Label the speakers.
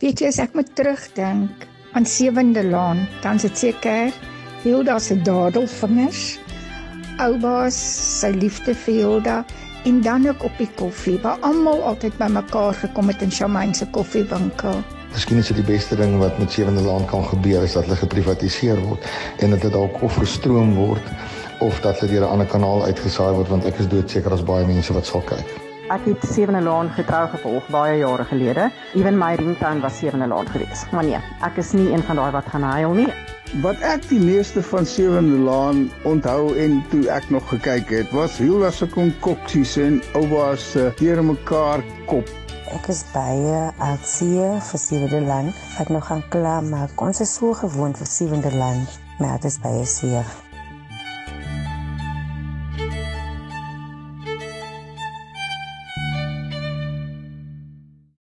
Speaker 1: Weet jy as ek moet terugdink aan Sewende Laan, dan is dit seker Hilda se dadelvingers, oubaas sy liefde vir Hilda en dan ook op die koffie, waar almal altyd bymekaar gekom het in Shamaine se koffiewinkel.
Speaker 2: Miskien is dit die beste ding wat met Sewende Laan kan gebeur is dat hulle geprivatiseer word en dat dit dalk of gestroom word of dat hulle deur 'n ander kanaal uitgesaai word want ek is doodseker as baie mense wat sal kyk.
Speaker 3: Ek het Sewende Laan getrou gevolg baie jare gelede. Ewen my ringtone was Sewende Laan geweest. Maar nee, ek is nie een van daai wat gaan huil nie.
Speaker 4: Wat ek die meeste van Sewende Laan onthou en toe ek nog gekyk het, was Hilda se konkoksies en ouma se deur mekaar kop
Speaker 5: Ek is baie hartseer vir Sewende Land. Ek nog gaan klaar maak. Ons is so gewoond vir Sewende Land, maar dit is baie seer.